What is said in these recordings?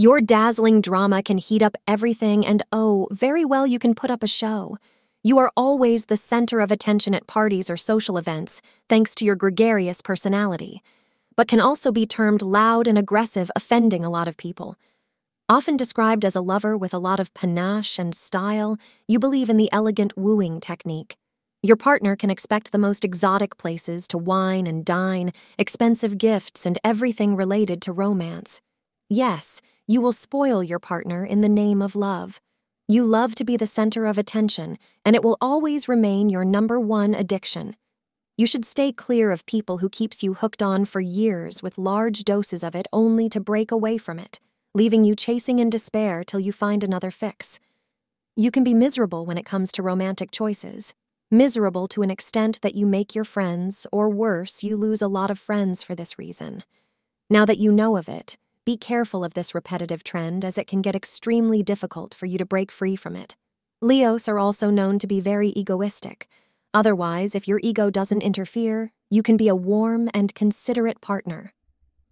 Your dazzling drama can heat up everything, and oh, very well, you can put up a show. You are always the center of attention at parties or social events, thanks to your gregarious personality, but can also be termed loud and aggressive, offending a lot of people. Often described as a lover with a lot of panache and style, you believe in the elegant wooing technique. Your partner can expect the most exotic places to wine and dine, expensive gifts, and everything related to romance. Yes, you will spoil your partner in the name of love. You love to be the center of attention, and it will always remain your number one addiction. You should stay clear of people who keeps you hooked on for years with large doses of it only to break away from it, leaving you chasing in despair till you find another fix. You can be miserable when it comes to romantic choices. Miserable to an extent that you make your friends, or worse, you lose a lot of friends for this reason. Now that you know of it, be careful of this repetitive trend as it can get extremely difficult for you to break free from it. Leos are also known to be very egoistic. Otherwise, if your ego doesn't interfere, you can be a warm and considerate partner.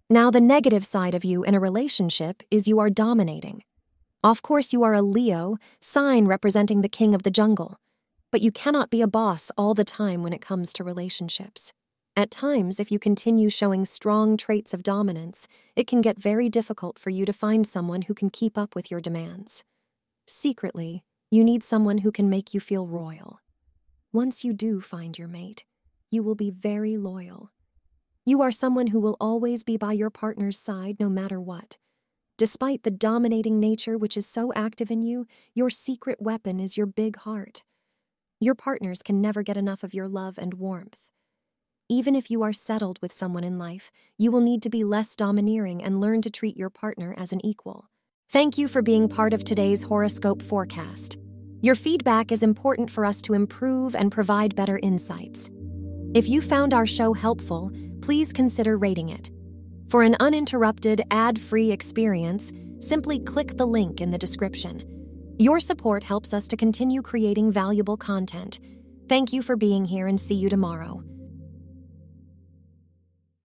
Now, the negative side of you in a relationship is you are dominating. Of course, you are a Leo, sign representing the king of the jungle, but you cannot be a boss all the time when it comes to relationships. At times, if you continue showing strong traits of dominance, it can get very difficult for you to find someone who can keep up with your demands. Secretly, you need someone who can make you feel royal. Once you do find your mate, you will be very loyal. You are someone who will always be by your partner's side no matter what. Despite the dominating nature which is so active in you, your secret weapon is your big heart. Your partners can never get enough of your love and warmth. Even if you are settled with someone in life, you will need to be less domineering and learn to treat your partner as an equal. Thank you for being part of today's horoscope forecast. Your feedback is important for us to improve and provide better insights. If you found our show helpful, please consider rating it. For an uninterrupted, ad free experience, simply click the link in the description. Your support helps us to continue creating valuable content. Thank you for being here and see you tomorrow.